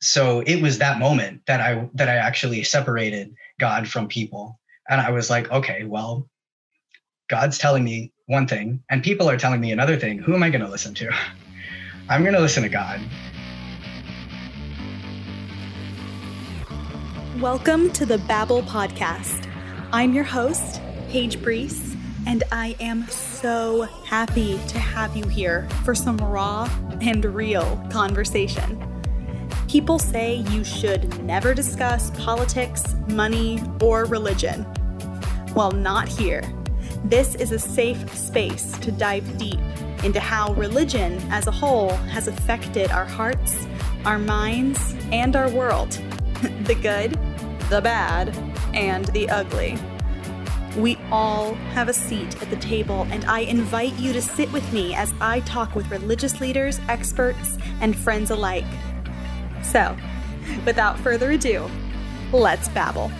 so it was that moment that I that I actually separated God from people. And I was like, okay, well, God's telling me one thing and people are telling me another thing. Who am I going to listen to? I'm going to listen to God. Welcome to the babel Podcast. I'm your host, Paige Breese, and I am so happy to have you here for some raw and real conversation. People say you should never discuss politics, money, or religion. Well, not here. This is a safe space to dive deep into how religion as a whole has affected our hearts, our minds, and our world the good, the bad, and the ugly. We all have a seat at the table, and I invite you to sit with me as I talk with religious leaders, experts, and friends alike. So, without further ado, let's babble.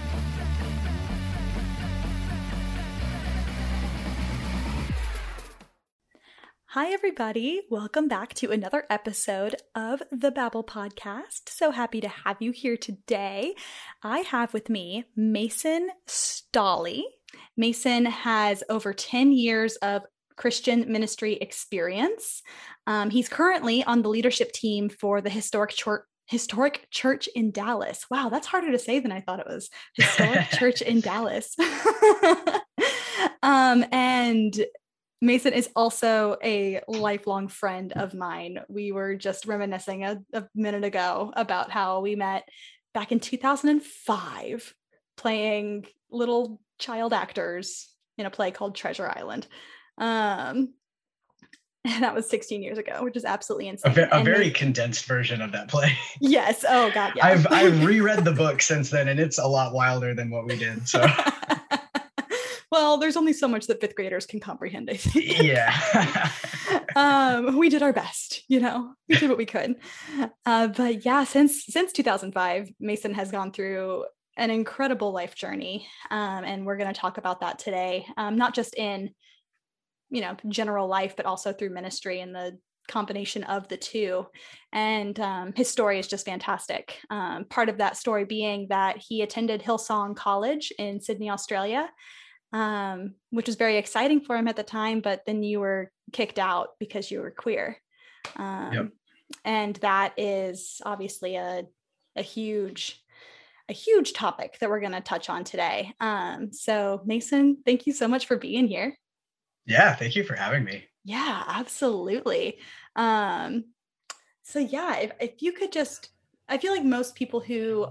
Hi, everybody. Welcome back to another episode of the Babel Podcast. So happy to have you here today. I have with me Mason Stolle. Mason has over 10 years of Christian ministry experience. Um, he's currently on the leadership team for the historic church, historic church in Dallas. Wow, that's harder to say than I thought it was. Historic church in Dallas. um, and Mason is also a lifelong friend of mine. We were just reminiscing a, a minute ago about how we met back in 2005 playing little child actors in a play called Treasure Island. Um, that was 16 years ago, which is absolutely insane. A, ve- a very condensed version of that play. Yes. Oh God. Yeah. I've I've reread the book since then, and it's a lot wilder than what we did. So. well, there's only so much that fifth graders can comprehend. I think. Yeah. um, we did our best. You know, we did what we could. Uh, but yeah, since since 2005, Mason has gone through an incredible life journey, um, and we're going to talk about that today. Um, not just in you know general life but also through ministry and the combination of the two. And um, his story is just fantastic. Um, part of that story being that he attended hillsong college in sydney australia um, which was very exciting for him at the time but then you were kicked out because you were queer. Um, yep. and that is obviously a, a huge a huge topic that we're going to touch on today. Um, so mason thank you so much for being here yeah, thank you for having me. Yeah, absolutely. Um, so yeah, if, if you could just, I feel like most people who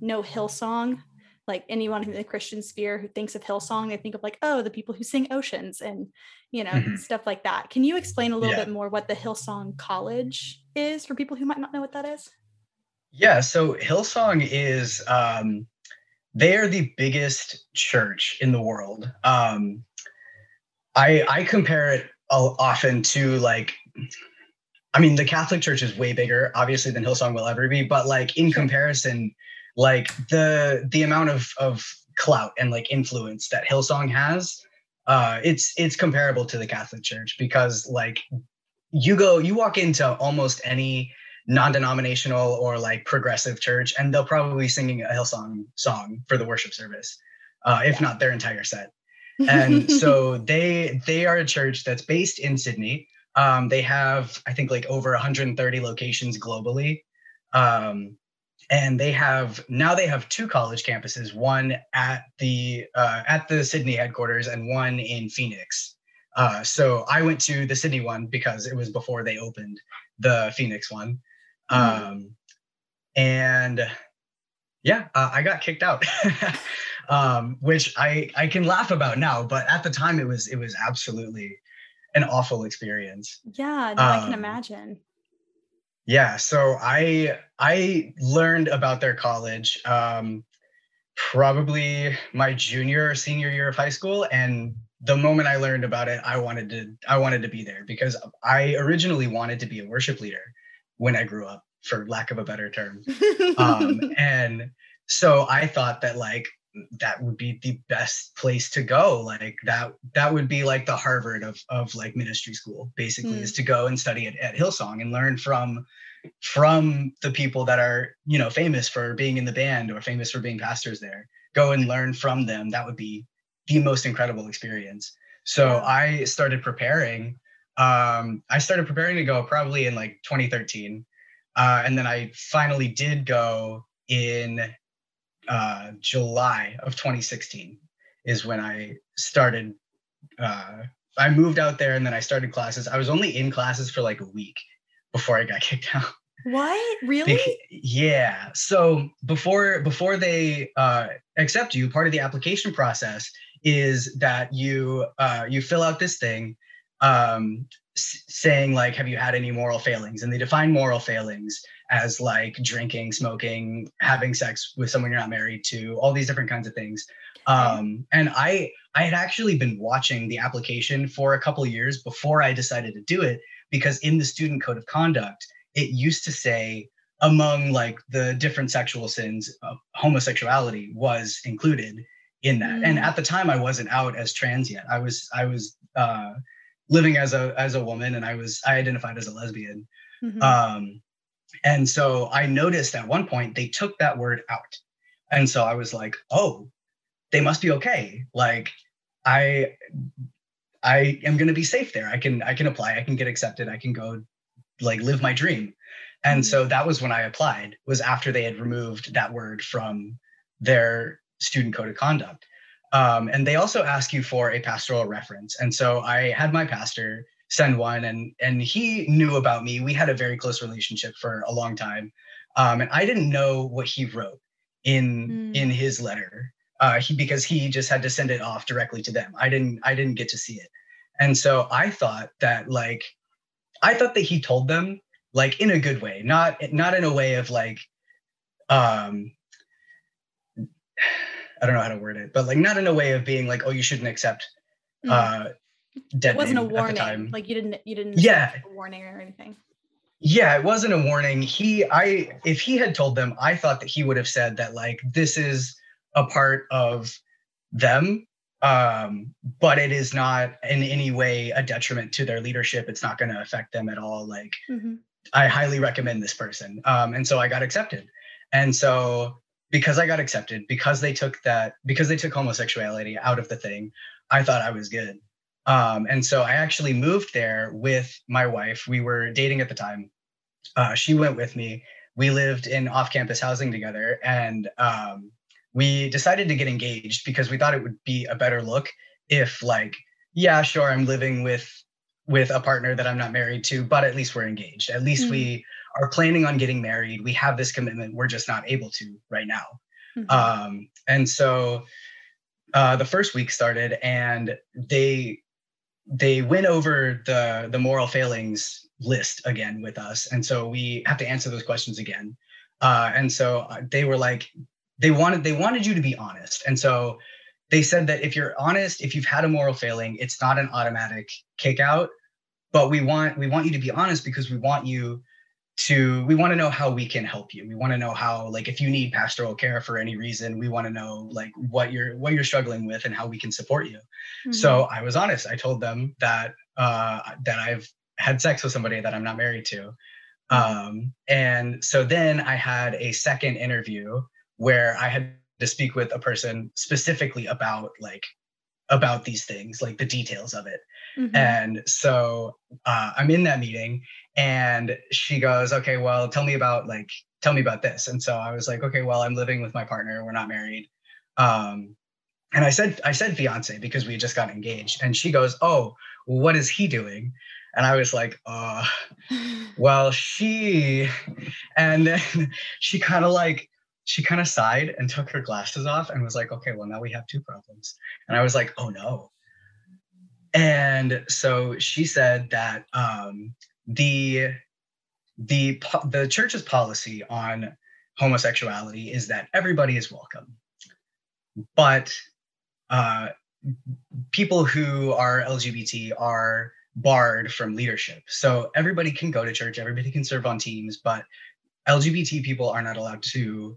know Hillsong, like anyone in the Christian sphere who thinks of Hillsong, they think of like, oh, the people who sing oceans and you know mm-hmm. stuff like that. Can you explain a little yeah. bit more what the Hillsong College is for people who might not know what that is? Yeah, so Hillsong is um, they are the biggest church in the world. Um, I I compare it often to like I mean the Catholic Church is way bigger obviously than Hillsong will ever be but like in comparison like the the amount of of clout and like influence that Hillsong has uh it's it's comparable to the Catholic Church because like you go you walk into almost any non-denominational or like progressive church and they'll probably be singing a Hillsong song for the worship service uh if not their entire set and so they they are a church that's based in Sydney. Um, they have I think like over 130 locations globally. Um, and they have now they have two college campuses one at the uh, at the sydney headquarters and one in phoenix uh, so i went to the sydney one because it was before they opened the phoenix one mm-hmm. um, and yeah uh, i got kicked out um, which I I can laugh about now, but at the time it was it was absolutely an awful experience. Yeah, no, um, I can um, imagine. Yeah, so I I learned about their college um, probably my junior or senior year of high school, and the moment I learned about it, I wanted to I wanted to be there because I originally wanted to be a worship leader when I grew up, for lack of a better term, um, and so I thought that like that would be the best place to go. Like that that would be like the harvard of of like ministry school basically mm. is to go and study at, at hillsong and learn from from the people that are you know famous for being in the band or famous for being pastors there. Go and learn from them. That would be the most incredible experience. So i started preparing um, i started preparing to go probably in like 2013 uh, and then i finally did go in uh, july of 2016 is when i started uh, i moved out there and then i started classes i was only in classes for like a week before i got kicked out what? Really? yeah. So before before they uh, accept you, part of the application process is that you uh, you fill out this thing um, s- saying like, have you had any moral failings? And they define moral failings as like drinking, smoking, having sex with someone you're not married to, all these different kinds of things. Um, and I I had actually been watching the application for a couple years before I decided to do it because in the student code of conduct it used to say among like the different sexual sins, uh, homosexuality was included in that. Mm. And at the time, I wasn't out as trans yet. I was I was uh, living as a as a woman, and I was I identified as a lesbian. Mm-hmm. Um, and so I noticed at one point they took that word out, and so I was like, oh, they must be okay. Like I I am going to be safe there. I can I can apply. I can get accepted. I can go like live my dream and mm-hmm. so that was when i applied was after they had removed that word from their student code of conduct um, and they also ask you for a pastoral reference and so i had my pastor send one and and he knew about me we had a very close relationship for a long time um, and i didn't know what he wrote in mm. in his letter uh, he because he just had to send it off directly to them i didn't i didn't get to see it and so i thought that like I thought that he told them like in a good way, not not in a way of like um I don't know how to word it, but like not in a way of being like, oh, you shouldn't accept mm. uh dead. It wasn't a warning. Like you didn't you didn't yeah a warning or anything. Yeah, it wasn't a warning. He I if he had told them, I thought that he would have said that like this is a part of them um, but it is not in any way a detriment to their leadership. It's not going to affect them at all. Like, mm-hmm. I highly recommend this person. Um, and so I got accepted. And so because I got accepted, because they took that, because they took homosexuality out of the thing, I thought I was good. Um, and so I actually moved there with my wife. We were dating at the time. Uh, she went with me. We lived in off campus housing together. And um, we decided to get engaged because we thought it would be a better look if like yeah sure i'm living with with a partner that i'm not married to but at least we're engaged at least mm-hmm. we are planning on getting married we have this commitment we're just not able to right now mm-hmm. um and so uh the first week started and they they went over the the moral failings list again with us. And so we have to answer those questions again. Uh, and so uh, they were like they wanted they wanted you to be honest. And so they said that if you're honest if you've had a moral failing it's not an automatic kick out but we want we want you to be honest because we want you to we want to know how we can help you we want to know how like if you need pastoral care for any reason we want to know like what you're what you're struggling with and how we can support you mm-hmm. so i was honest i told them that uh that i've had sex with somebody that i'm not married to um and so then i had a second interview where I had to speak with a person specifically about like about these things, like the details of it. Mm-hmm. And so uh, I'm in that meeting, and she goes, "Okay, well, tell me about like tell me about this." And so I was like, "Okay, well, I'm living with my partner. We're not married." Um, and I said I said fiance because we just got engaged, and she goes, "Oh, what is he doing?" And I was like, "Uh, well, she," and then she kind of like she kind of sighed and took her glasses off and was like, okay, well, now we have two problems. And I was like, oh no. And so she said that um, the the the church's policy on homosexuality is that everybody is welcome, but uh, people who are LGBT are barred from leadership. So everybody can go to church, everybody can serve on teams, but LGBT people are not allowed to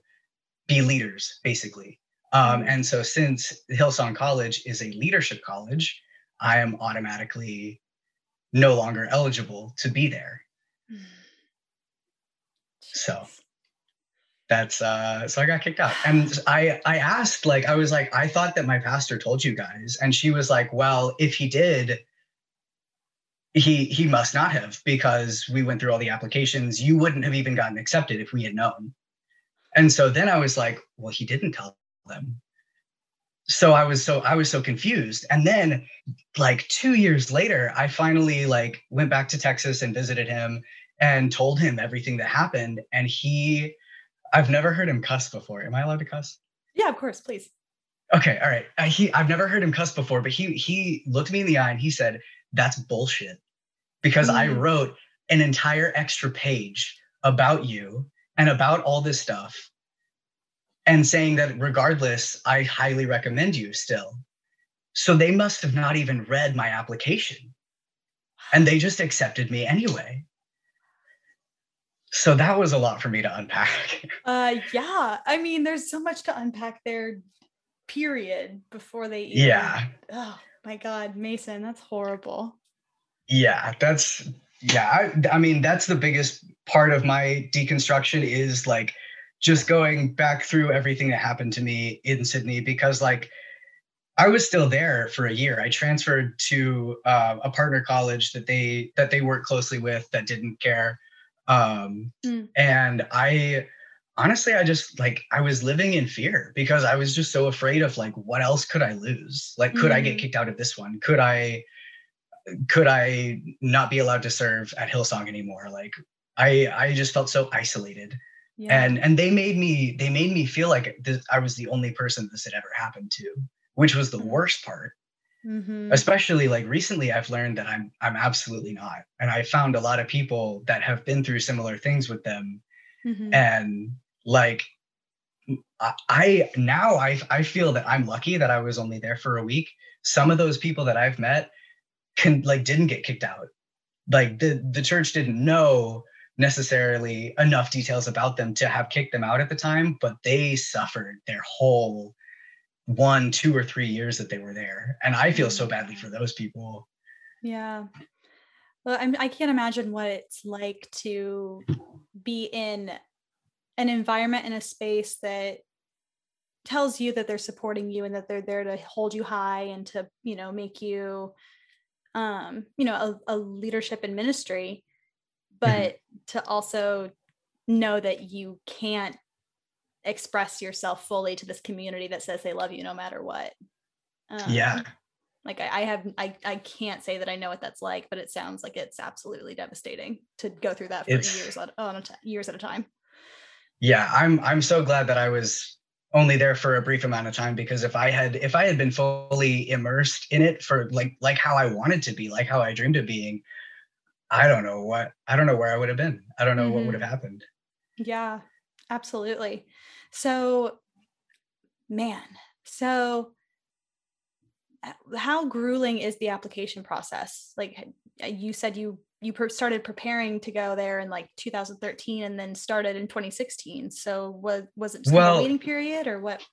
be leaders, basically. Um, and so, since Hillsong College is a leadership college, I am automatically no longer eligible to be there. So that's uh so I got kicked out. And I I asked like I was like I thought that my pastor told you guys and she was like, "Well, if he did, he he must not have because we went through all the applications. You wouldn't have even gotten accepted if we had known." And so then I was like, "Well, he didn't tell them." So I was so I was so confused. And then like 2 years later, I finally like went back to Texas and visited him and told him everything that happened and he I've never heard him cuss before. Am I allowed to cuss? Yeah, of course, please. Okay, all right. Uh, he I've never heard him cuss before, but he he looked me in the eye and he said, "That's bullshit." Because mm. I wrote an entire extra page about you and about all this stuff and saying that regardless, I highly recommend you still. So they must have not even read my application. And they just accepted me anyway. So that was a lot for me to unpack. Uh yeah. I mean there's so much to unpack there period before they even, yeah. Oh my god mason that's horrible. Yeah that's yeah I, I mean that's the biggest part of my deconstruction is like just going back through everything that happened to me in sydney because like I was still there for a year. I transferred to uh, a partner college that they that they worked closely with that didn't care, um, mm. And I honestly, I just like, I was living in fear because I was just so afraid of like, what else could I lose? Like, could mm. I get mm. kicked out of this one? Could I, could I not be allowed to serve at Hillsong anymore? Like, I, I just felt so isolated. Yeah. And and they made me they made me feel like this, I was the only person this had ever happened to, which was the worst part Mm-hmm. Especially like recently, I've learned that I'm I'm absolutely not, and I found a lot of people that have been through similar things with them, mm-hmm. and like I now I I feel that I'm lucky that I was only there for a week. Some of those people that I've met can like didn't get kicked out. Like the the church didn't know necessarily enough details about them to have kicked them out at the time, but they suffered their whole one, two, or three years that they were there. And I feel so badly for those people. Yeah. Well, I'm, I can't imagine what it's like to be in an environment in a space that tells you that they're supporting you and that they're there to hold you high and to, you know, make you, um, you know, a, a leadership in ministry, but to also know that you can't express yourself fully to this community that says they love you no matter what. Um, yeah. Like I, I have, I, I can't say that I know what that's like, but it sounds like it's absolutely devastating to go through that for it's, years on, on t- years at a time. Yeah, I'm, I'm so glad that I was only there for a brief amount of time because if I had, if I had been fully immersed in it for like, like how I wanted to be, like how I dreamed of being, I don't know what, I don't know where I would have been. I don't know mm-hmm. what would mm-hmm. have happened. Yeah, absolutely. So, man, so uh, how grueling is the application process? Like uh, you said, you you started preparing to go there in like 2013, and then started in 2016. So was was it just well, a waiting period, or what?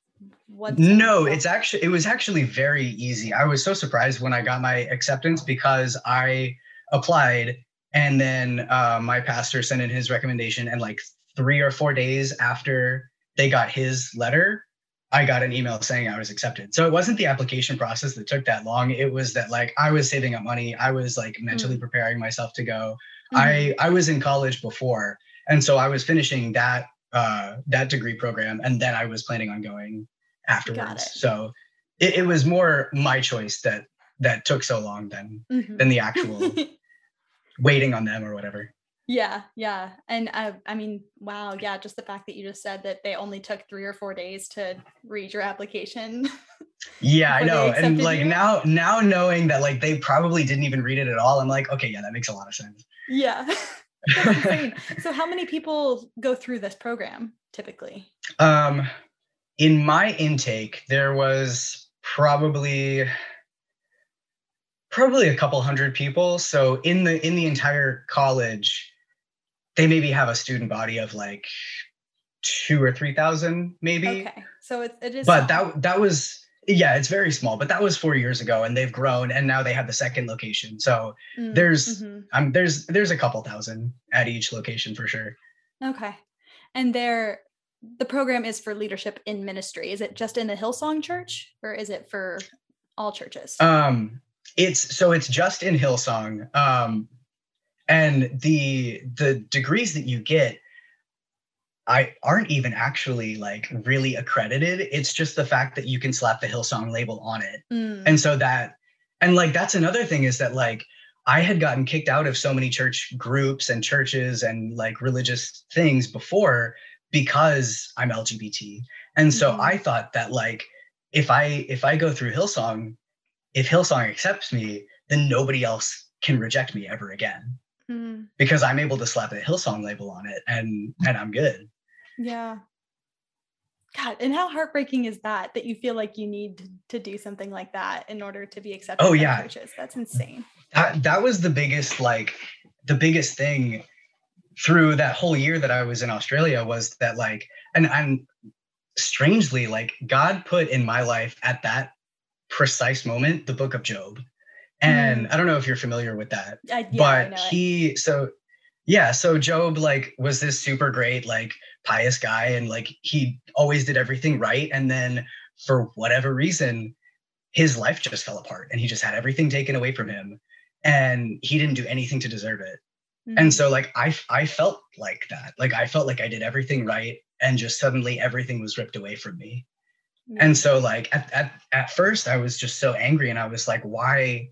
What? No, it's actually it was actually very easy. I was so surprised when I got my acceptance because I applied and then uh, my pastor sent in his recommendation and like three or four days after they got his letter, I got an email saying I was accepted. So it wasn't the application process that took that long. It was that like I was saving up money. I was like mentally mm. preparing myself to go. Mm. I I was in college before, and so I was finishing that uh, that degree program, and then I was planning on going afterwards. So it, it, was more my choice that that took so long than mm-hmm. than the actual waiting on them or whatever. Yeah, yeah. And I I mean, wow, yeah, just the fact that you just said that they only took 3 or 4 days to read your application. Yeah, I know. And like you. now now knowing that like they probably didn't even read it at all, I'm like, okay, yeah, that makes a lot of sense. Yeah. so how many people go through this program typically? Um in my intake there was probably probably a couple hundred people so in the in the entire college they maybe have a student body of like two or three thousand maybe okay so it, it is but that that was yeah it's very small but that was four years ago and they've grown and now they have the second location so mm, there's mm-hmm. um there's there's a couple thousand at each location for sure Okay. And there the program is for leadership in ministry. Is it just in the Hillsong church or is it for all churches? Um it's so it's just in Hillsong. Um and the the degrees that you get I aren't even actually like really accredited. It's just the fact that you can slap the Hillsong label on it. Mm. And so that and like that's another thing is that like I had gotten kicked out of so many church groups and churches and like religious things before because I'm LGBT. And so mm-hmm. I thought that like if I if I go through Hillsong, if Hillsong accepts me, then nobody else can reject me ever again. Mm-hmm. Because I'm able to slap a Hillsong label on it and and I'm good. Yeah. God, and how heartbreaking is that that you feel like you need to do something like that in order to be accepted oh, yeah. churches? That's insane. That that was the biggest like the biggest thing through that whole year that I was in Australia was that like and I'm strangely like God put in my life at that precise moment the book of Job. And mm. I don't know if you're familiar with that. Yeah, but he so yeah, so Job like was this super great like pious guy and like he always did everything right and then for whatever reason his life just fell apart and he just had everything taken away from him and he didn't do anything to deserve it. Mm-hmm. And so like I I felt like that. Like I felt like I did everything right and just suddenly everything was ripped away from me. And mm. so like at, at at first I was just so angry and I was like why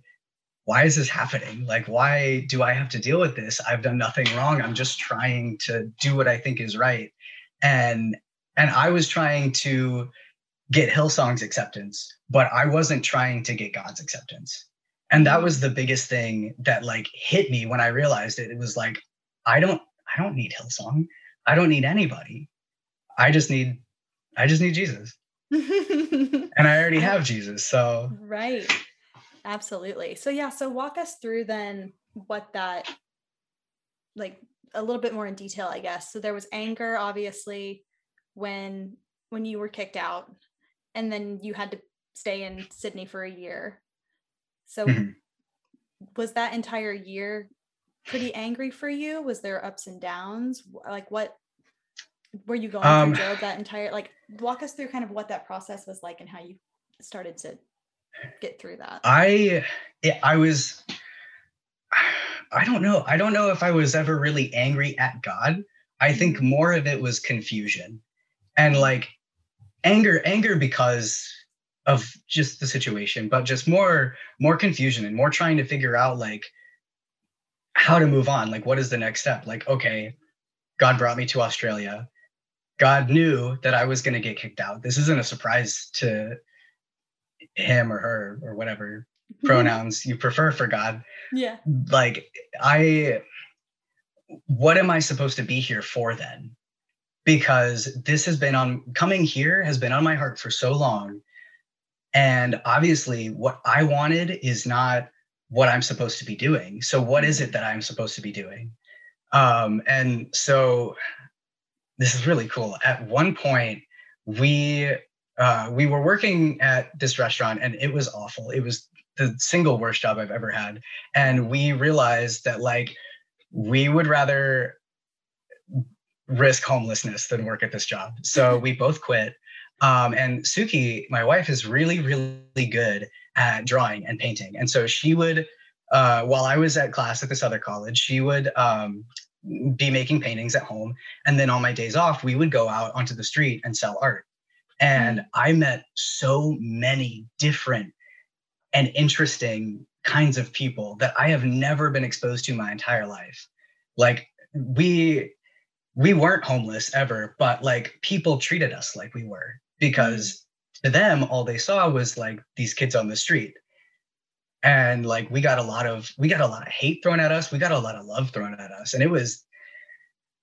why is this happening? Like, why do I have to deal with this? I've done nothing wrong. I'm just trying to do what I think is right. And and I was trying to get Hillsong's acceptance, but I wasn't trying to get God's acceptance. And that mm. was the biggest thing that like hit me when I realized it. It was like, I don't, I don't need Hillsong. I don't need anybody. I just need, I just need Jesus. And I already have Jesus. So right. Absolutely. So yeah, so walk us through then what that like a little bit more in detail, I guess. So there was anger obviously when when you were kicked out and then you had to stay in Sydney for a year. So mm-hmm. was that entire year pretty angry for you? Was there ups and downs? Like what were you going um, through Job that entire like walk us through kind of what that process was like and how you started to get through that? I I was I don't know. I don't know if I was ever really angry at God. I think mm-hmm. more of it was confusion. And like anger anger because of just the situation, but just more more confusion and more trying to figure out like how to move on. Like what is the next step? Like okay, God brought me to Australia. God knew that I was going to get kicked out. This isn't a surprise to him or her or whatever pronouns you prefer for God. Yeah. Like I what am I supposed to be here for then? Because this has been on coming here has been on my heart for so long. And obviously what I wanted is not what I'm supposed to be doing. So what is it that I'm supposed to be doing? Um and so this is really cool. At one point we uh, we were working at this restaurant and it was awful. It was the single worst job I've ever had. And we realized that like we would rather risk homelessness than work at this job. So we both quit. Um, and Suki, my wife, is really, really good at drawing and painting. And so she would, uh, while I was at class at this other college, she would um, be making paintings at home. And then on my days off, we would go out onto the street and sell art. And mm. I met so many different and interesting kinds of people that I have never been exposed to my entire life. Like we we weren't homeless ever, but like people treated us like we were because to them all they saw was like these kids on the street. And like we got a lot of we got a lot of hate thrown at us, we got a lot of love thrown at us. And it was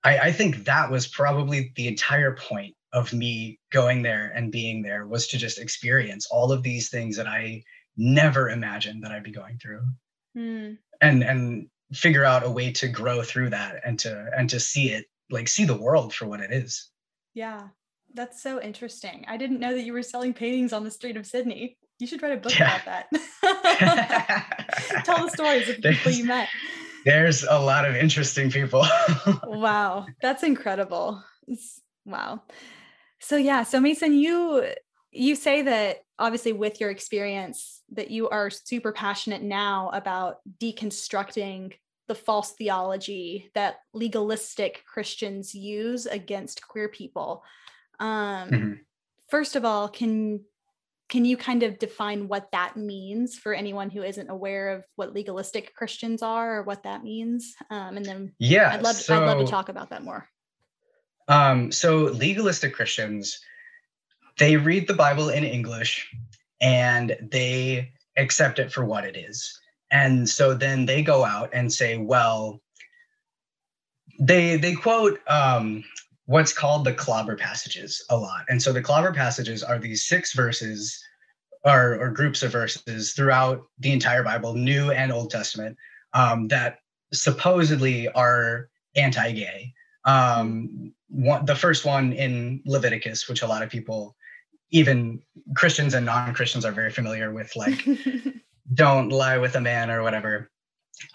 I, I think that was probably the entire point of me going there and being there was to just experience all of these things that I never imagined that I'd be going through. Mm. And and figure out a way to grow through that and to and to see it like see the world for what it is. Yeah. That's so interesting. I didn't know that you were selling paintings on the street of Sydney. You should write a book yeah. about that. Tell the stories of the people you met. There's a lot of interesting people. wow, that's incredible. Wow. So yeah, so Mason, you you say that obviously with your experience that you are super passionate now about deconstructing the false theology that legalistic Christians use against queer people. Um, mm-hmm. First of all, can can you kind of define what that means for anyone who isn't aware of what legalistic Christians are or what that means? Um, and then yeah, I'd love so, I'd love to talk about that more. Um, so legalistic Christians, they read the Bible in English and they accept it for what it is. And so then they go out and say, well, they they quote um, what's called the clobber passages a lot. And so the clobber passages are these six verses or, or groups of verses throughout the entire Bible, New and Old Testament, um, that supposedly are anti-gay. Um, one, the first one in Leviticus, which a lot of people, even Christians and non-Christians, are very familiar with, like "Don't lie with a man" or whatever.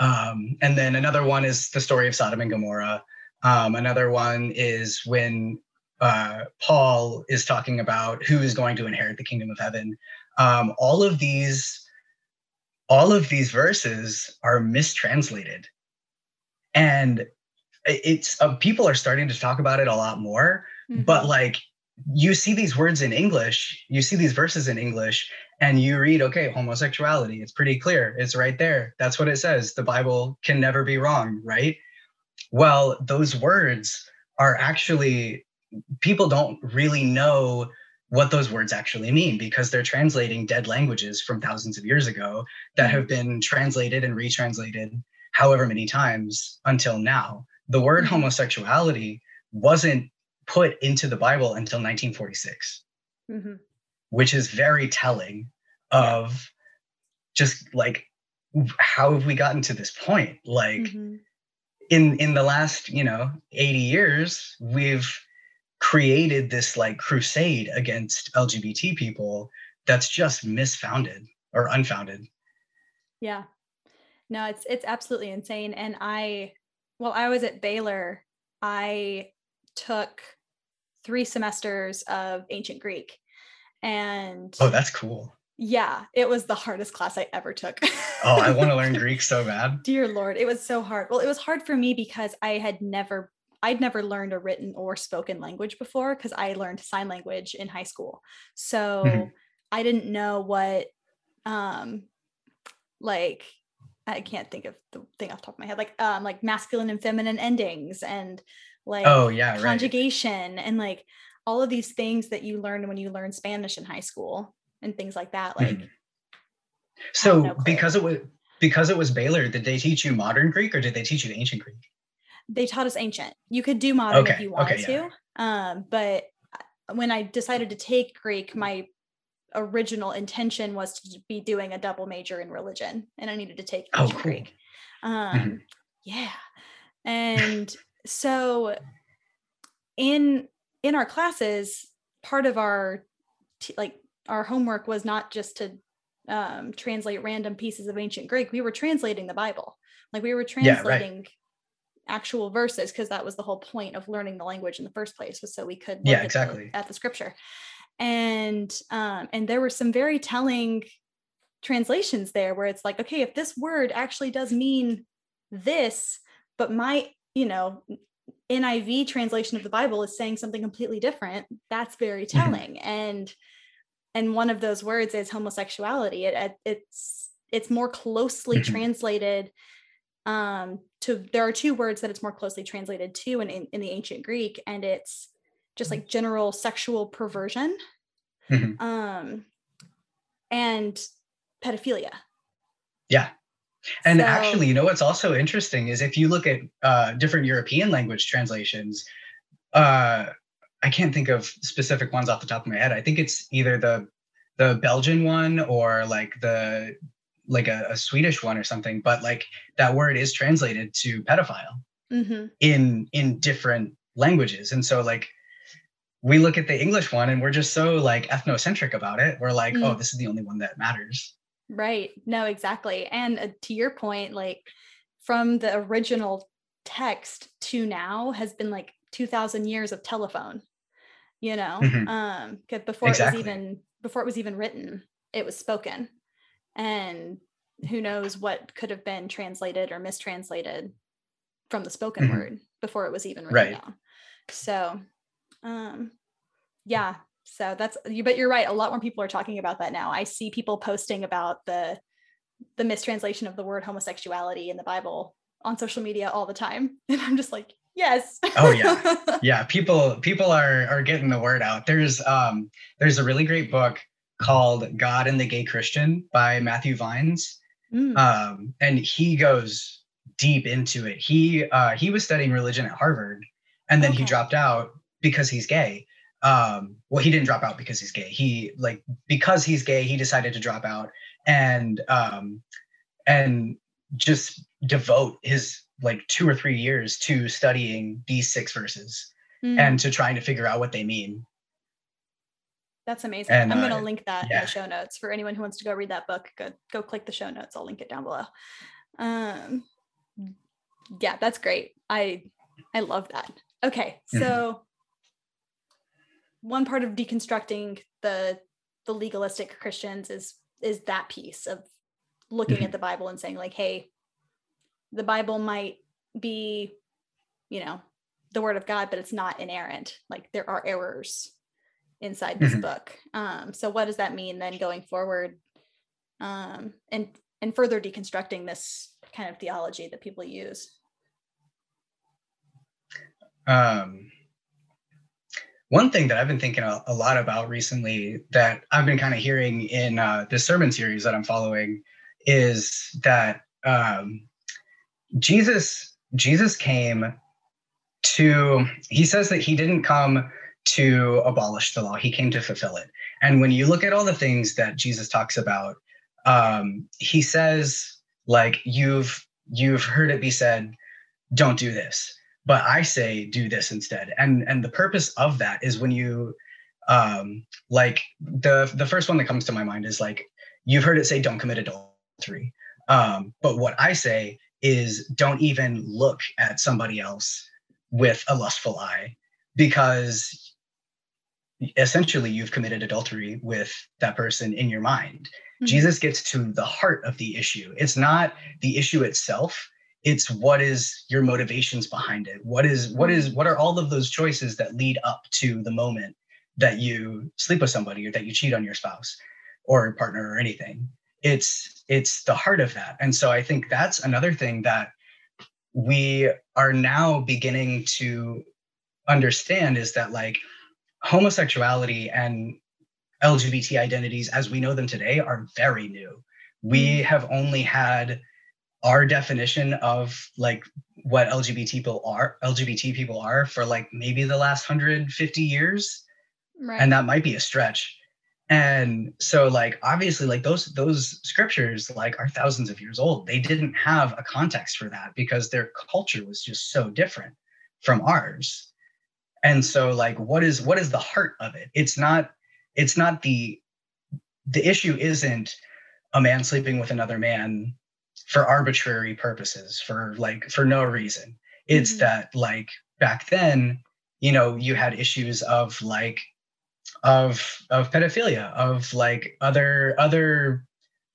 Um, and then another one is the story of Sodom and Gomorrah. Um, another one is when uh, Paul is talking about who is going to inherit the kingdom of heaven. Um, all of these, all of these verses are mistranslated, and it's uh, people are starting to talk about it a lot more. Mm-hmm. But like you see these words in English, you see these verses in English, and you read, okay, homosexuality. It's pretty clear. It's right there. That's what it says. The Bible can never be wrong, right? Well those words are actually people don't really know what those words actually mean because they're translating dead languages from thousands of years ago that have been translated and retranslated however many times until now. The word mm-hmm. homosexuality wasn't put into the Bible until 1946, mm-hmm. which is very telling of just like how have we gotten to this point? Like, mm-hmm in in the last you know 80 years we've created this like crusade against lgbt people that's just misfounded or unfounded. Yeah. No it's it's absolutely insane. And i well i was at baylor i took three semesters of ancient greek. And oh that's cool yeah, it was the hardest class I ever took. oh, I want to learn Greek so bad. Dear Lord, it was so hard. Well, it was hard for me because I had never I'd never learned a written or spoken language before because I learned sign language in high school. So mm-hmm. I didn't know what um like I can't think of the thing off the top of my head, like um like masculine and feminine endings and like oh yeah conjugation right. and like all of these things that you learn when you learn Spanish in high school and things like that like mm-hmm. so no because it was because it was baylor did they teach you modern greek or did they teach you ancient greek they taught us ancient you could do modern okay. if you wanted okay, yeah. to um, but when i decided to take greek my original intention was to be doing a double major in religion and i needed to take oh, cool. greek um, mm-hmm. yeah and so in in our classes part of our t- like our homework was not just to um, translate random pieces of ancient Greek. We were translating the Bible. Like we were translating yeah, right. actual verses because that was the whole point of learning the language in the first place was so we could yeah exactly at the, at the scripture. And um, and there were some very telling translations there where it's like, okay, if this word actually does mean this, but my you know NIV translation of the Bible is saying something completely different, that's very mm-hmm. telling. Mm-hmm. And and one of those words is homosexuality it, it's it's more closely mm-hmm. translated um to there are two words that it's more closely translated to in, in, in the ancient greek and it's just like general sexual perversion mm-hmm. um and pedophilia yeah and so, actually you know what's also interesting is if you look at uh, different european language translations uh I can't think of specific ones off the top of my head. I think it's either the the Belgian one or like the like a, a Swedish one or something. But like that word is translated to pedophile mm-hmm. in in different languages, and so like we look at the English one and we're just so like ethnocentric about it. We're like, oh, mm. oh, this is the only one that matters. Right. No, exactly. And uh, to your point, like from the original text to now has been like 2000 years of telephone you know mm-hmm. um before exactly. it was even before it was even written it was spoken and who knows what could have been translated or mistranslated from the spoken mm-hmm. word before it was even written right. down so um yeah so that's you but you're right a lot more people are talking about that now i see people posting about the the mistranslation of the word homosexuality in the bible on social media all the time. And i'm just like yes. Oh yeah. Yeah people people are are getting the word out. There's um there's a really great book called god and the gay christian by matthew vines. Mm. um and he goes deep into it. He uh he was studying religion at harvard and then okay. he dropped out because he's gay. Um well he didn't drop out because he's gay. He like because he's gay he decided to drop out and um and just devote his like two or three years to studying these six verses mm. and to trying to figure out what they mean. That's amazing. And, I'm uh, going to link that yeah. in the show notes for anyone who wants to go read that book. Go go click the show notes. I'll link it down below. Um, yeah, that's great. I I love that. Okay, so mm-hmm. one part of deconstructing the the legalistic Christians is is that piece of looking mm-hmm. at the Bible and saying like, hey, the Bible might be, you know, the word of God, but it's not inerrant. Like there are errors inside this mm-hmm. book. Um, so what does that mean then going forward? Um, and and further deconstructing this kind of theology that people use. Um, one thing that I've been thinking a, a lot about recently that I've been kind of hearing in uh, this sermon series that I'm following is that um, Jesus Jesus came to he says that he didn't come to abolish the law. He came to fulfill it. And when you look at all the things that jesus talks about um, he says like you've you've heard it be said don't do this but i say do this instead. And and the purpose of that is when you um like the the first one that comes to my mind is like you've heard it say don't commit adultery. Um but what i say is don't even look at somebody else with a lustful eye because essentially you've committed adultery with that person in your mind. Mm-hmm. Jesus gets to the heart of the issue. It's not the issue itself, it's what is your motivations behind it. What is what is what are all of those choices that lead up to the moment that you sleep with somebody or that you cheat on your spouse or partner or anything it's it's the heart of that and so i think that's another thing that we are now beginning to understand is that like homosexuality and lgbt identities as we know them today are very new we mm. have only had our definition of like what lgbt people are lgbt people are for like maybe the last 150 years right. and that might be a stretch and so like obviously like those those scriptures like are thousands of years old. They didn't have a context for that because their culture was just so different from ours. And so like what is what is the heart of it? It's not it's not the the issue isn't a man sleeping with another man for arbitrary purposes for like for no reason. It's mm-hmm. that like back then you know you had issues of like of of pedophilia of like other other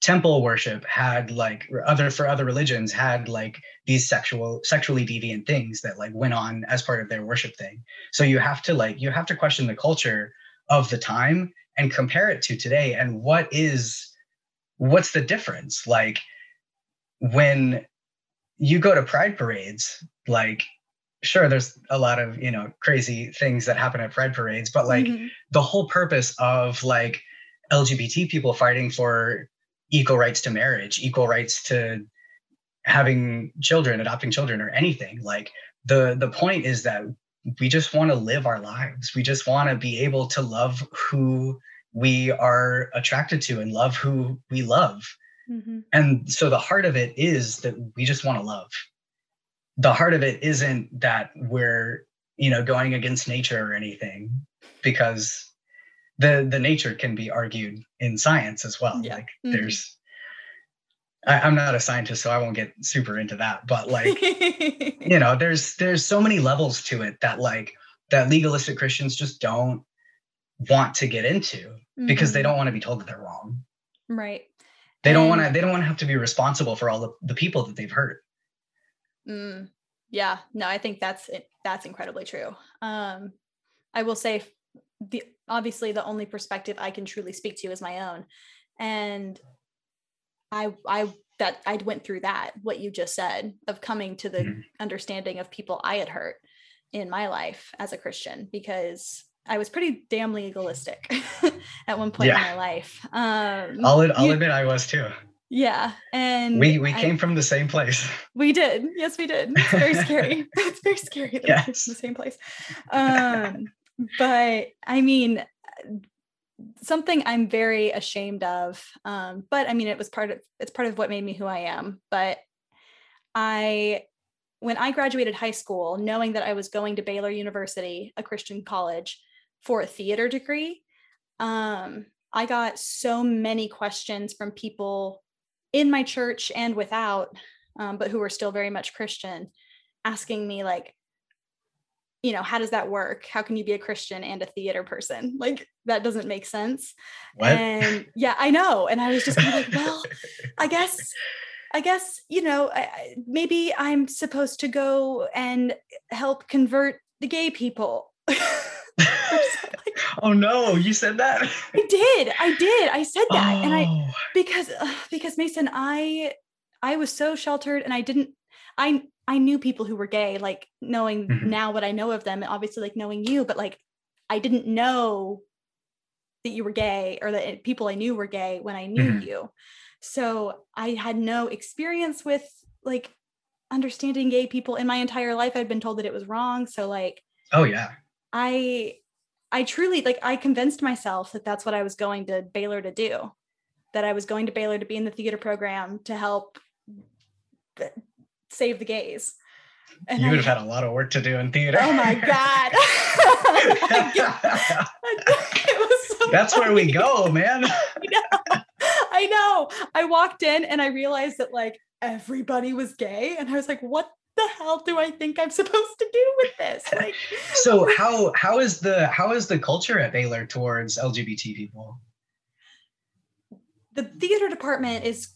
temple worship had like other for other religions had like these sexual sexually deviant things that like went on as part of their worship thing. So you have to like you have to question the culture of the time and compare it to today and what is what's the difference? Like when you go to pride parades like sure there's a lot of you know crazy things that happen at pride parades but like mm-hmm. the whole purpose of like lgbt people fighting for equal rights to marriage equal rights to having children adopting children or anything like the the point is that we just want to live our lives we just want to be able to love who we are attracted to and love who we love mm-hmm. and so the heart of it is that we just want to love the heart of it isn't that we're you know going against nature or anything because the the nature can be argued in science as well yeah. like mm-hmm. there's I, i'm not a scientist so i won't get super into that but like you know there's there's so many levels to it that like that legalistic christians just don't want to get into because they Mhm. don't want to be told that they're wrong right. they don't want to they don't want to have to be responsible for all the, the people that they've hurt Mm, yeah, no, I think that's. That's incredibly true. Um, I will say, the obviously the only perspective I can truly speak to is my own, and I I that I went through that what you just said of coming to the Mhm. understanding of people I had hurt in my life as a Christian because I was pretty damn legalistic at one point in my life. Um, i'll, I'll you- admit i was too yeah, and we we I- came from the same place we did. Yes, we did. It's very scary. it's very scary that we came from the same place. Um, but I mean, something I'm very ashamed of. Um, but I mean, it was part of it's part of what made me who I am. But I, when I graduated high school, knowing that I was going to Baylor University, a Christian college, for a theater degree, um, I got so many questions from people in my church and without, um, but who were still very much Christian, asking me like, you know, how does that work? How can you be a Christian and a theater person? Like that doesn't make sense. what And yeah, I know. And I was just kind of like, well, I guess, I guess, you know, maybe I'm supposed to go and help convert the gay people. I was like, oh no you said that I did, I did, I said that, and I Oh, because because Mason, I I was so sheltered, and I didn't, I I knew people who were gay, like knowing Mhm. now what I know of them, and obviously like knowing you, but like I didn't know that you were gay or that people I knew were gay when I knew Mhm. you. So I had no experience with like understanding gay people in my entire life. I'd been told that it was wrong. So like oh yeah I I truly like I convinced myself that that's what I was going to Baylor to do. That I was going to Baylor to be in the theater program to help th- save the gays. And you I- would have had a lot of work to do in theater Oh my god. I get- so That's where we go, man. I know. I walked in and I realized that like everybody was gay and I was like what the hell do I think I'm supposed to do with this? Like So how how is the how is the culture at Baylor towards LGBT people? the theater department is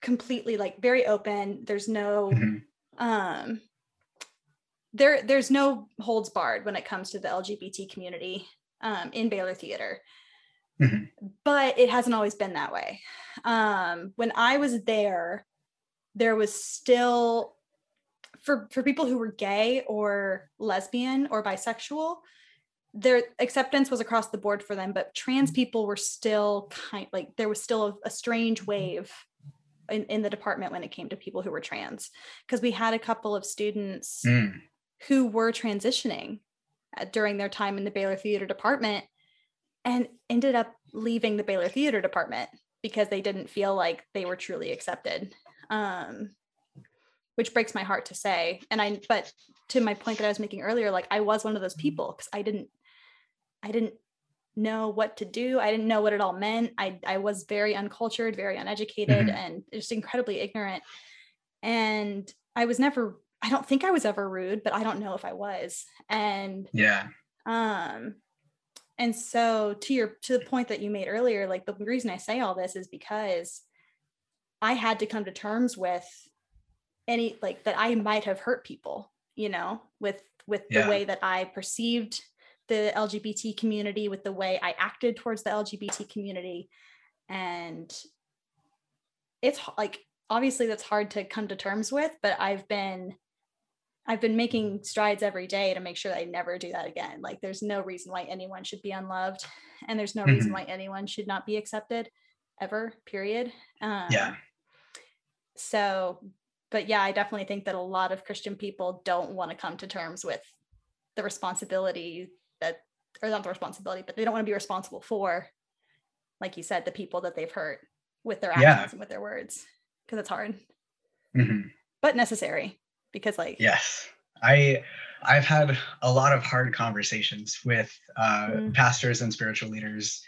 completely like very open there's no Mhm. um there there's no holds barred when it comes to the lgbt community um, in baylor theater Mhm. but it hasn't always been that way um when i was there there was still for for people who were gay or lesbian or bisexual their acceptance was across the board for them but trans people were still kind like there was still a, a strange wave in, in the department when it came to people who were trans because we had a couple of students Mm. who were transitioning uh, during their time in the Baylor Theater Department and ended up leaving the Baylor Theater Department because they didn't feel like they were truly accepted. Um, which breaks my heart to say. And I, but to my point that I was making earlier, like I was one of those people because I didn't, I didn't know what to do. I didn't know what it all meant. I, I was very uncultured, very uneducated, Mhm. and just incredibly ignorant. And I was never I don't think I was ever rude, but I don't know if I was. And Yeah. um and so to your to the point that you made earlier, like the reason I say all this is because I had to come to terms with any like that I might have hurt people, you know, with with Yeah. the way that I perceived the LGBT community, with the way I acted towards the LGBT community. And it's like obviously that's hard to come to terms with, but I've been I've been making strides every day to make sure that I never do that again. Like there's no reason why anyone should be unloved and there's no reason Mhm. why anyone should not be accepted ever, period. Um, Yeah. So, but yeah, I definitely think that a lot of Christian people don't want to come to terms with the responsibility that, or not the responsibility, but they don't want to be responsible for, like you said, the people that they've hurt with their actions Yeah. and with their words, because it's hard, Mhm. but necessary. Because like, Yes. I I've had a lot of hard conversations with uh, Mm. pastors and spiritual leaders,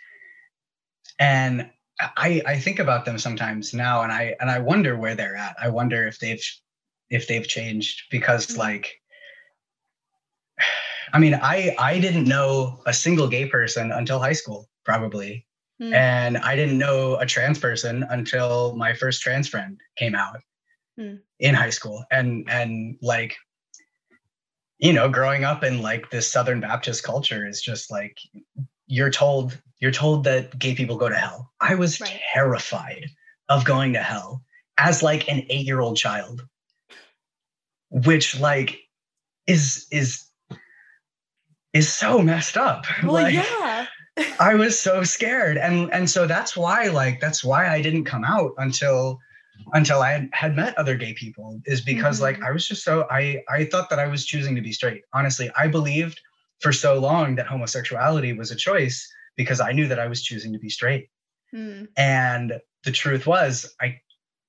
and I I think about them sometimes now, and I and I wonder where they're at. I wonder if they've if they've changed because mm-hmm. like. I mean, I I didn't know a single gay person until high school, probably. Mm. And I didn't know a trans person until my first trans friend came out mm. in high school. And and like you know, growing up in like this Southern Baptist culture is just like you're told you're told that gay people go to hell. I was right. terrified of going to hell as like an 8-year-old child. Which like is is is so messed up. Well, like, yeah. I was so scared. And and so that's why like that's why I didn't come out until until I had, had met other gay people is because mm-hmm. like I was just so I I thought that I was choosing to be straight. Honestly, I believed for so long that homosexuality was a choice because I knew that I was choosing to be straight. Mm. And the truth was I,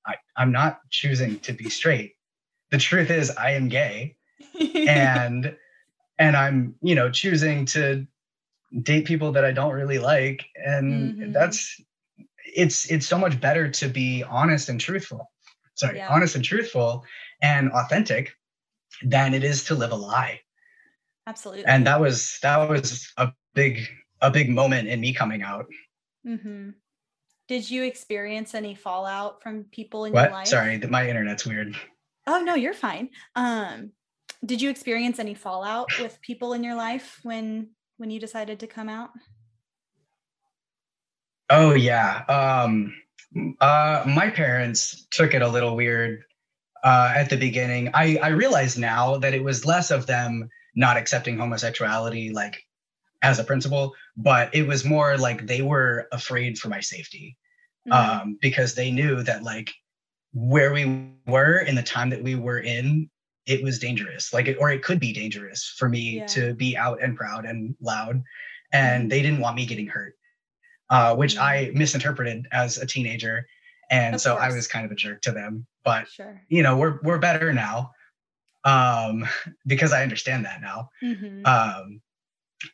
I I'm not choosing to be straight. The truth is I am gay and and I'm, you know, choosing to date people that I don't really like and mm-hmm. that's it's it's so much better to be honest and truthful sorry yeah. honest and truthful and authentic than it is to live a lie absolutely and that was that was a big a big moment in me coming out mm-hmm. did you experience any fallout from people in what? your life sorry my internet's weird oh no you're fine um did you experience any fallout with people in your life when when you decided to come out Oh yeah. Um, uh, my parents took it a little weird uh, at the beginning. I I realize now that it was less of them not accepting homosexuality like as a principle, but it was more like they were afraid for my safety mm-hmm. um, because they knew that like where we were in the time that we were in it was dangerous like it, or it could be dangerous for me yeah. to be out and proud and loud and mm-hmm. they didn't want me getting hurt uh, which mm-hmm. I misinterpreted as a teenager, and of so course. I was kind of a jerk to them. But sure. you know, we're we're better now um, because I understand that now. Mm-hmm. Um,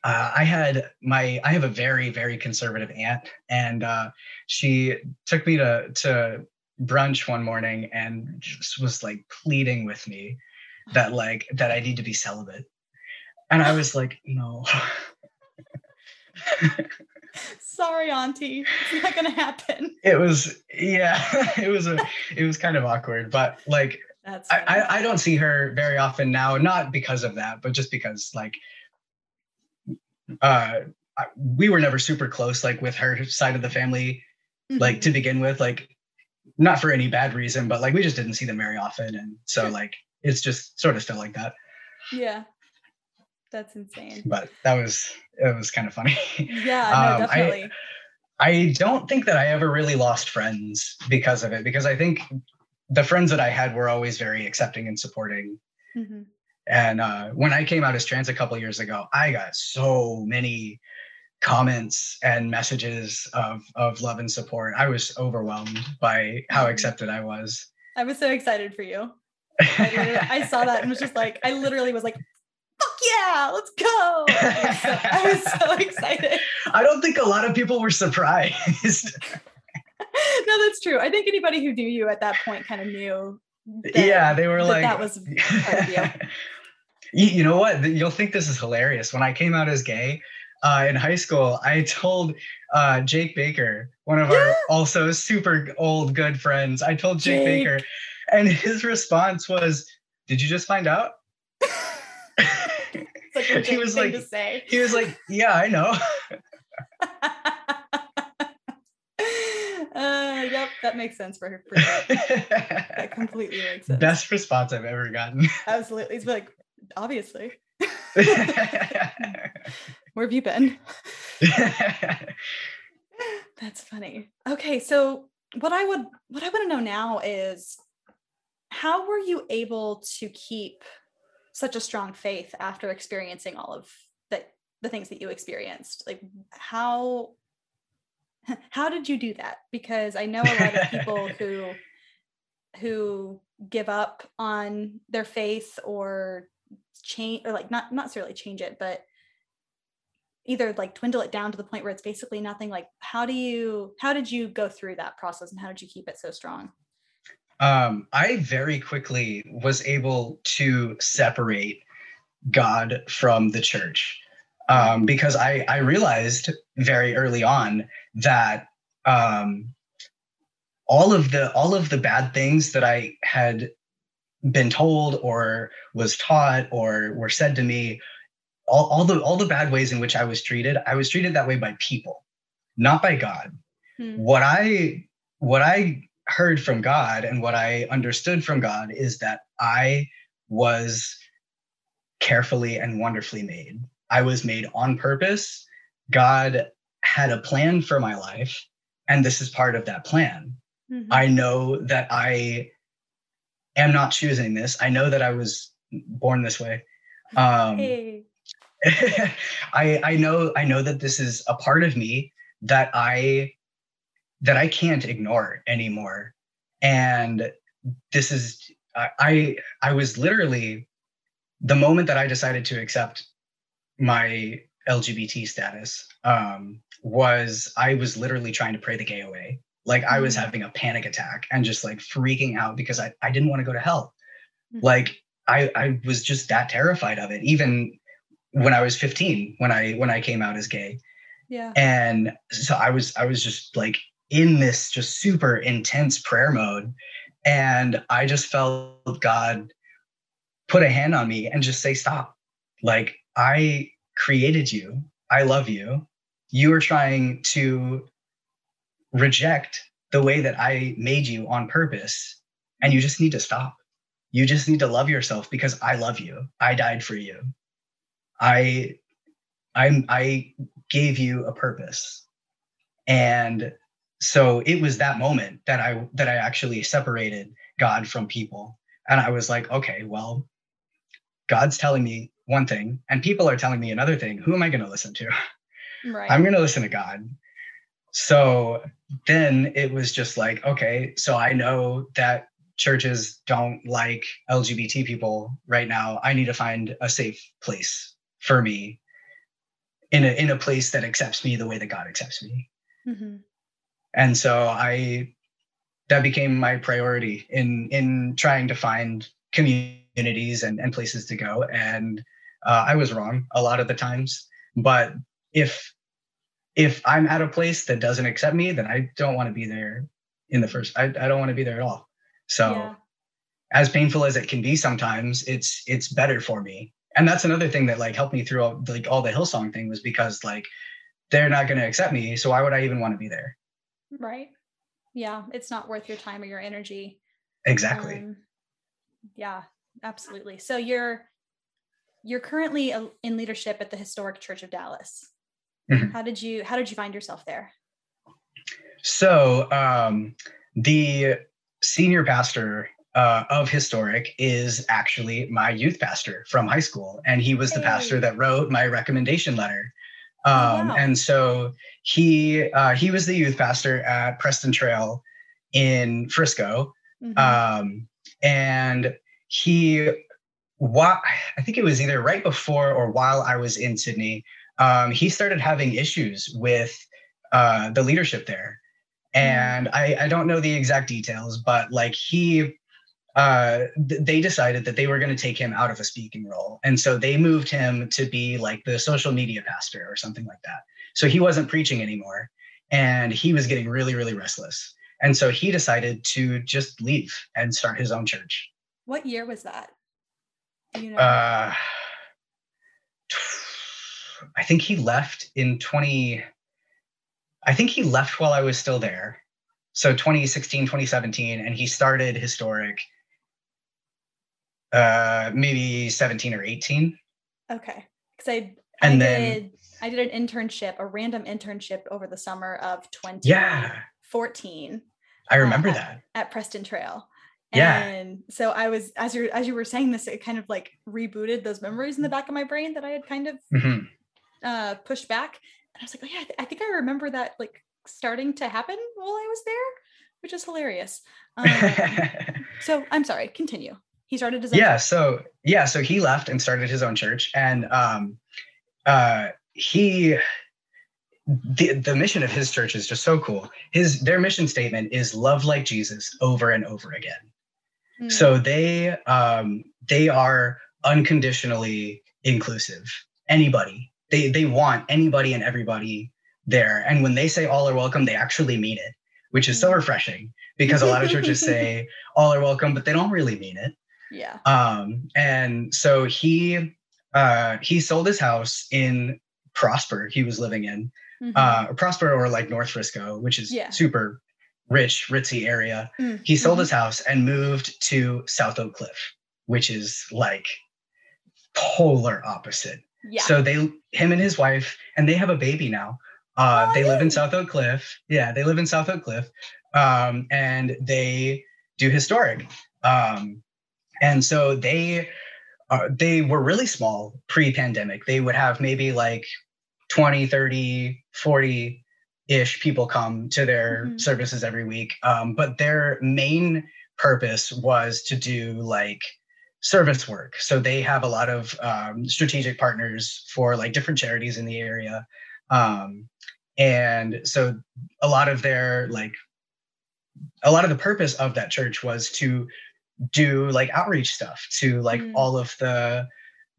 uh, I had my I have a very very conservative aunt, and uh, she took me to to brunch one morning and just was like pleading with me that like that I need to be celibate, and I was like, no. sorry auntie. It's not gonna happen. It was yeah it was a it was kind of awkward but like That's I, I, I don't see her very often now not because of that but just because like uh we were never super close like with her side of the family mm-hmm. like to begin with like not for any bad reason but like we just didn't see them very often and so like it's just sort of still like that yeah that's insane. But that was it was kind of funny. Yeah, no, um, definitely. I, I don't think that I ever really lost friends because of it, because I think the friends that I had were always very accepting and supporting. Mm-hmm. And uh, when I came out as trans a couple years ago, I got so many comments and messages of of love and support. I was overwhelmed by how mm-hmm. accepted I was. I was so excited for you. I, I saw that and was just like, I literally was like, fuck yeah, let's go. I was, so, excited. I don't think a lot of people were surprised. no, that's true. I think anybody who knew you at that point kind of knew. That, yeah, they were that like, that was part of you. You know what? You'll think this is hilarious. When I came out as gay, uh, in high school, I told uh, Jake Baker, one of yeah. our also super old good friends, I told Jake, Jake, Baker, and his response was, Did you just find out? he was like, to say. He was like, yeah, I know. uh, yep, that makes sense for her. For that. that completely makes sense. Best response I've ever gotten. Absolutely. He's like, obviously. Where have you been? That's funny. Okay, so what I would what I want to know now is how were you able to keep such a strong faith after experiencing all of the the things that you experienced like how how did you do that because i know a lot of people who who give up on their faith or change or like not not necessarily change it but either like dwindle it down to the point where it's basically nothing like how do you how did you go through that process and how did you keep it so strong? Um, i very quickly was able to separate god from the church um, because I, I realized very early on that um, all of the all of the bad things that I had been told or was taught or were said to me all, all the all the bad ways in which I was treated, I was treated that way by people, not by God. Hmm. What I what I heard from God and what I understood from God is that I was carefully and wonderfully made. I was made on purpose. God had a plan for my life, and this is part of that plan. Mm-hmm. I know that I am not choosing this. I know that I was born this way. Um, hey. I I know I know that this is a part of me that I that I can't ignore anymore. And this is I I was literally the moment that I decided to accept my LGBT status um, was I was literally trying to pray the gay away. Like I was mm. having a panic attack and just like freaking out because I, I didn't want to go to hell. Mm-hmm. Like I, I was just that terrified of it. Even when I was 15 when I when I came out as gay. Yeah. And so I was I was just like in this just super intense prayer mode and I just felt God put a hand on me and just say stop. Like I created you. I love you. You are trying to reject the way that I made you on purpose and you just need to stop. You just need to love yourself because I love you. I died for you. I I'm I gave you a purpose. And so it was that moment that I that I actually separated God from people. And I was like, okay, well, God's telling me one thing and people are telling me another thing. Who am I going to listen to? Right. I'm going to listen to God. So then it was just like, okay, so I know that churches don't like LGBT people right now. I need to find a safe place for me in a in a place that accepts me the way that God accepts me. Mm-hmm. And so I that became my priority in in trying to find communities and, and places to go. And uh, I was wrong a lot of the times. But if if I'm at a place that doesn't accept me, then I don't want to be there in the first. I, I don't want to be there at all. So yeah. as painful as it can be sometimes, it's it's better for me and that's another thing that like helped me through all, like all the Hillsong thing was because like they're not going to accept me, so why would I even want to be there? Right. Yeah, it's not worth your time or your energy. Exactly. Um, yeah, absolutely. So you're you're currently in leadership at the Historic Church of Dallas. Mm-hmm. How did you how did you find yourself there? So um, the senior pastor uh, of Historic is actually my youth pastor from high school. And he was the pastor that wrote my recommendation letter. Oh, um, oh, wow. And so he uh, he was the youth pastor at Preston Trail in Frisco. Mm-hmm. Um, and he, what I think it was either right before or while I was in Sydney, um, he started having issues with uh, the leadership there. Mm. And I, I don't know the exact details, but like he uh, th- they decided that they were going to take him out of a speaking role. And so they moved him to be like the social media pastor or something like that. So he wasn't preaching anymore and he was getting really, really restless. And so he decided to just leave and start his own church. What year was that? you know? Uh, I think he left in 20. I think he left while I was still there. So 2016, 2017, and he started Historic uh maybe 17 or 18 okay because i and I then did, i did an internship a random internship over the summer of 2014 yeah i remember uh, that at preston trail yeah and so i was as you as you were saying this it kind of like rebooted those memories in the back of my brain that i had kind of mm-hmm. Uh pushed back and i was like oh yeah I, th- I think i remember that like starting to happen while i was there which is hilarious um, so i'm sorry continue he started his yeah church. so yeah so he left and started his own church and um uh he the, the mission of his church is just so cool. His their mission statement is love like Jesus over and over again. Mm. So they um they are unconditionally inclusive. Anybody. They they want anybody and everybody there. And when they say all are welcome, they actually mean it, which is so hmm. refreshing because a lot of churches say all are welcome, but they don't really mean it. Yeah. Um, and so he uh he sold his house in Prosper he was living in mm-hmm. uh, Prosper or like North Frisco, which is yeah. super rich, ritzy area. Mm-hmm. He sold his house and moved to South Oak Cliff, which is like polar opposite. Yeah. So they, him and his wife, and they have a baby now. Uh, oh, they live in South Oak Cliff. Yeah, they live in South Oak Cliff, um, and they do historic. Um, and so they, uh, they were really small pre-pandemic. They would have maybe like 20, 30, 40 ish people come to their mm-hmm. services every week. Um, but their main purpose was to do like service work. So they have a lot of um, strategic partners for like different charities in the area. Um, and so a lot of their like, a lot of the purpose of that church was to do like outreach stuff to like mm. all of the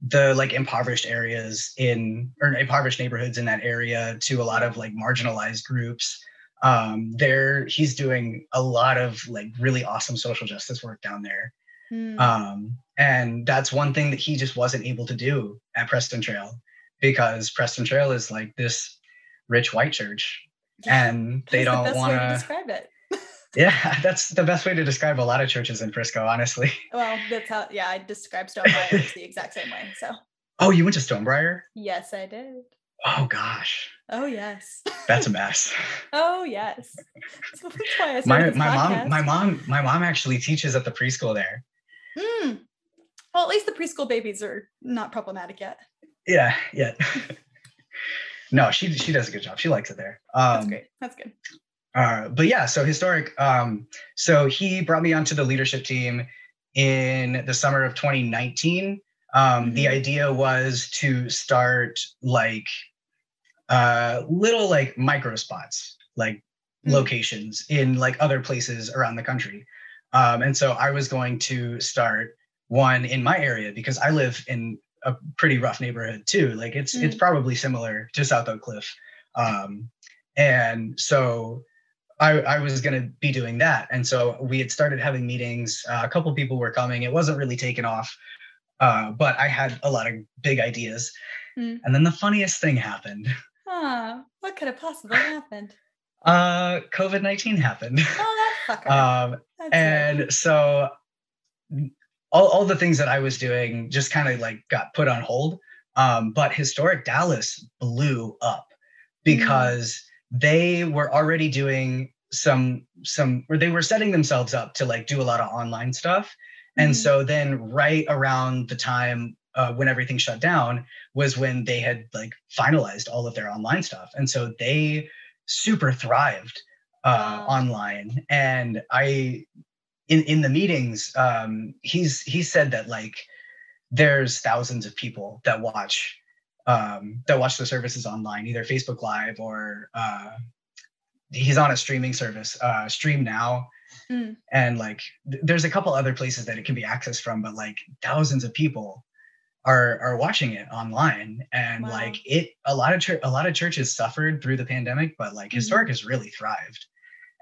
the like impoverished areas in or impoverished neighborhoods in that area to a lot of like marginalized groups um there he's doing a lot of like really awesome social justice work down there mm. um and that's one thing that he just wasn't able to do at preston trail because preston trail is like this rich white church and they don't want to describe it yeah, that's the best way to describe a lot of churches in Frisco, honestly. Well, that's how, yeah, I describe Stonebriar the exact same way. So. Oh, you went to Stonebriar? Yes, I did. Oh gosh. Oh yes. That's a mess. oh yes. That's why I my my mom my mom my mom actually teaches at the preschool there. Hmm. Well, at least the preschool babies are not problematic yet. Yeah, yeah. no, she she does a good job. She likes it there. Um, That's great. That's good. Uh, but yeah, so historic. Um, so he brought me onto the leadership team in the summer of 2019. Um, mm-hmm. The idea was to start like uh, little like micro spots, like mm-hmm. locations in like other places around the country. Um, and so I was going to start one in my area because I live in a pretty rough neighborhood too. Like it's mm-hmm. it's probably similar to South Oak Cliff. Um, and so I, I was going to be doing that. And so we had started having meetings. Uh, a couple people were coming. It wasn't really taken off, uh, but I had a lot of big ideas. Mm. And then the funniest thing happened. Huh. What could have possibly happened? Uh, COVID 19 happened. Oh, that's fucker. um, that's and so all, all the things that I was doing just kind of like got put on hold. Um, but Historic Dallas blew up mm. because. Mm they were already doing some some or they were setting themselves up to like do a lot of online stuff and mm-hmm. so then right around the time uh, when everything shut down was when they had like finalized all of their online stuff and so they super thrived uh, wow. online and i in in the meetings um he's he said that like there's thousands of people that watch um, that watch the services online, either Facebook Live or uh, he's on a streaming service, uh, Stream Now. Mm. And like, th- there's a couple other places that it can be accessed from, but like thousands of people are are watching it online, and wow. like it, a lot of church, a lot of churches suffered through the pandemic, but like mm-hmm. historic has really thrived,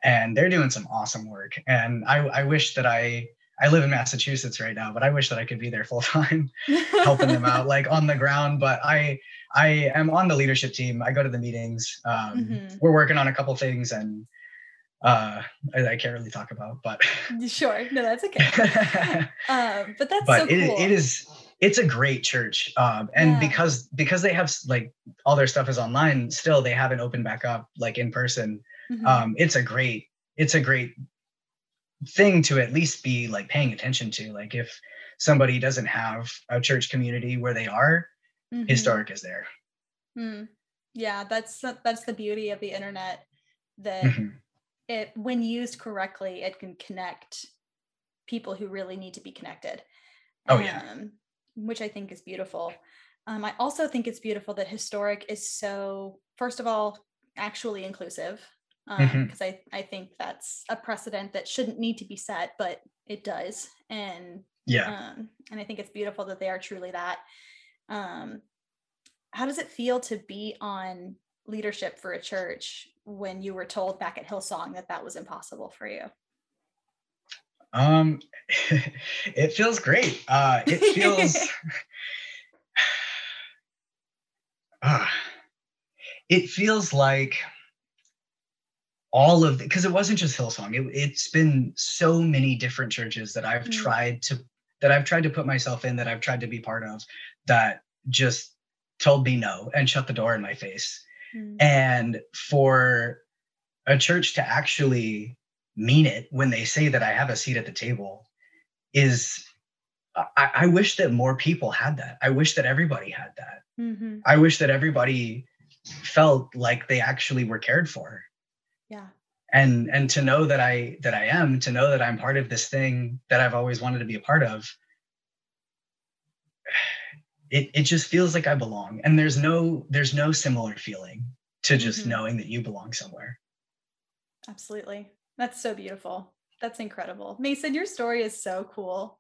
and they're doing some awesome work. And I I wish that I I live in Massachusetts right now, but I wish that I could be there full time, helping them out like on the ground. But I I am on the leadership team. I go to the meetings. Um, mm-hmm. We're working on a couple things, and uh, I, I, can't really talk about. But sure, no, that's okay. uh, but that's but so it, cool. it is it's a great church, um, and yeah. because because they have like all their stuff is online, still they haven't opened back up like in person. Mm-hmm. Um, it's a great it's a great thing to at least be like paying attention to. Like if somebody doesn't have a church community where they are, mm-hmm. historic is there. Mm. Yeah, that's that's the beauty of the internet. That mm-hmm. it when used correctly, it can connect people who really need to be connected. Oh yeah. Um, which I think is beautiful. Um, I also think it's beautiful that historic is so, first of all, actually inclusive. Because um, mm-hmm. I, I think that's a precedent that shouldn't need to be set, but it does. And yeah. Um, and I think it's beautiful that they are truly that. Um, how does it feel to be on leadership for a church when you were told back at Hillsong that that was impossible for you? Um, it feels great. Uh, it feels. uh, it feels like all of because it wasn't just Hillsong. It, has been so many different churches that I've mm. tried to that I've tried to put myself in, that I've tried to be part of, that just told me no and shut the door in my face. Mm. And for a church to actually mean it when they say that I have a seat at the table is I, I wish that more people had that. I wish that everybody had that. Mm-hmm. I wish that everybody felt like they actually were cared for. Yeah. And and to know that I that I am, to know that I'm part of this thing that I've always wanted to be a part of, it it just feels like I belong. And there's no there's no similar feeling to just mm-hmm. knowing that you belong somewhere. Absolutely. That's so beautiful. That's incredible. Mason, your story is so cool.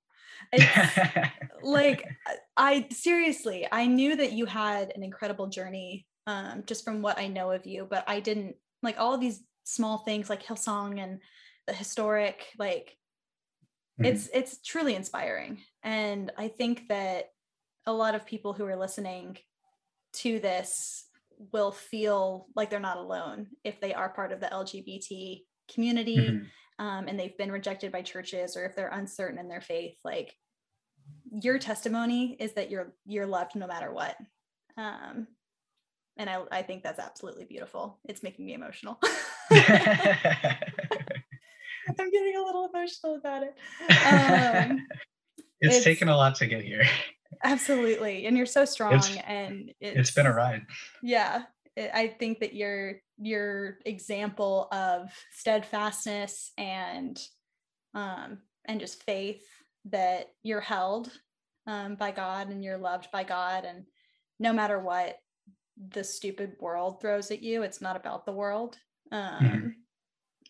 like I seriously, I knew that you had an incredible journey um, just from what I know of you, but I didn't like all of these small things like Hillsong and the historic, like mm-hmm. it's it's truly inspiring. And I think that a lot of people who are listening to this will feel like they're not alone if they are part of the LGBT community mm-hmm. um, and they've been rejected by churches or if they're uncertain in their faith like your testimony is that you're you're loved no matter what. Um, and I, I think that's absolutely beautiful. It's making me emotional. I'm getting a little emotional about it. Um, it's, it's taken a lot to get here. Absolutely. And you're so strong it's, and it's, it's been a ride. Yeah I think that your your example of steadfastness and um, and just faith that you're held um, by God and you're loved by God, and no matter what the stupid world throws at you, it's not about the world. Um, mm-hmm.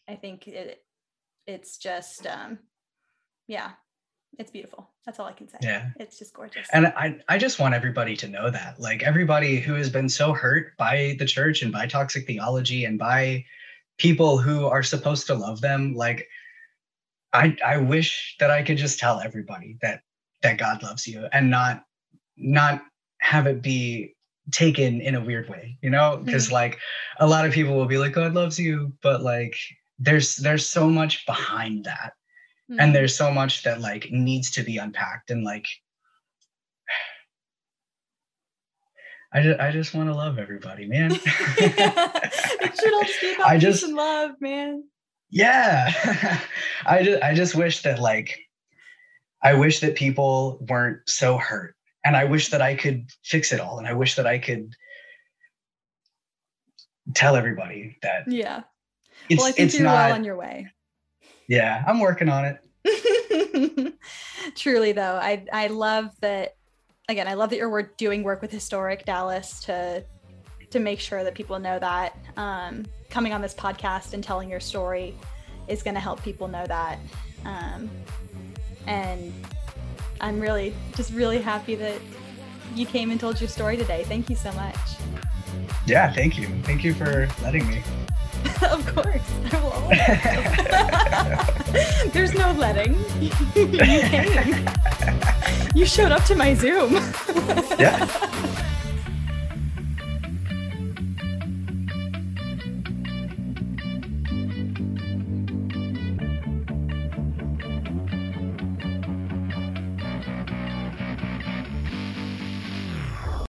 I think it it's just um, yeah, it's beautiful. That's all I can say. Yeah. It's just gorgeous. And I, I just want everybody to know that. Like everybody who has been so hurt by the church and by toxic theology and by people who are supposed to love them, like I I wish that I could just tell everybody that that God loves you and not not have it be taken in a weird way, you know? Because mm-hmm. like a lot of people will be like, God loves you, but like there's there's so much behind that mm-hmm. and there's so much that like needs to be unpacked and like I just, I just want to love everybody, man. it should all just be about I just, peace and love, man. Yeah. I just I just wish that like I wish that people weren't so hurt. And I wish that I could fix it all. And I wish that I could tell everybody that Yeah. well, I think you're not, well on your way yeah i'm working on it. Truly though i i love that again i love that you're doing work with historic dallas to to make sure that people know that um, coming on this podcast and telling your story is going to help people know that um, and i'm really just really happy that you came and told your story today. Thank you so much. Yeah thank you. Thank you for letting me of course. There's no letting. you came. You showed up to my Zoom. yeah.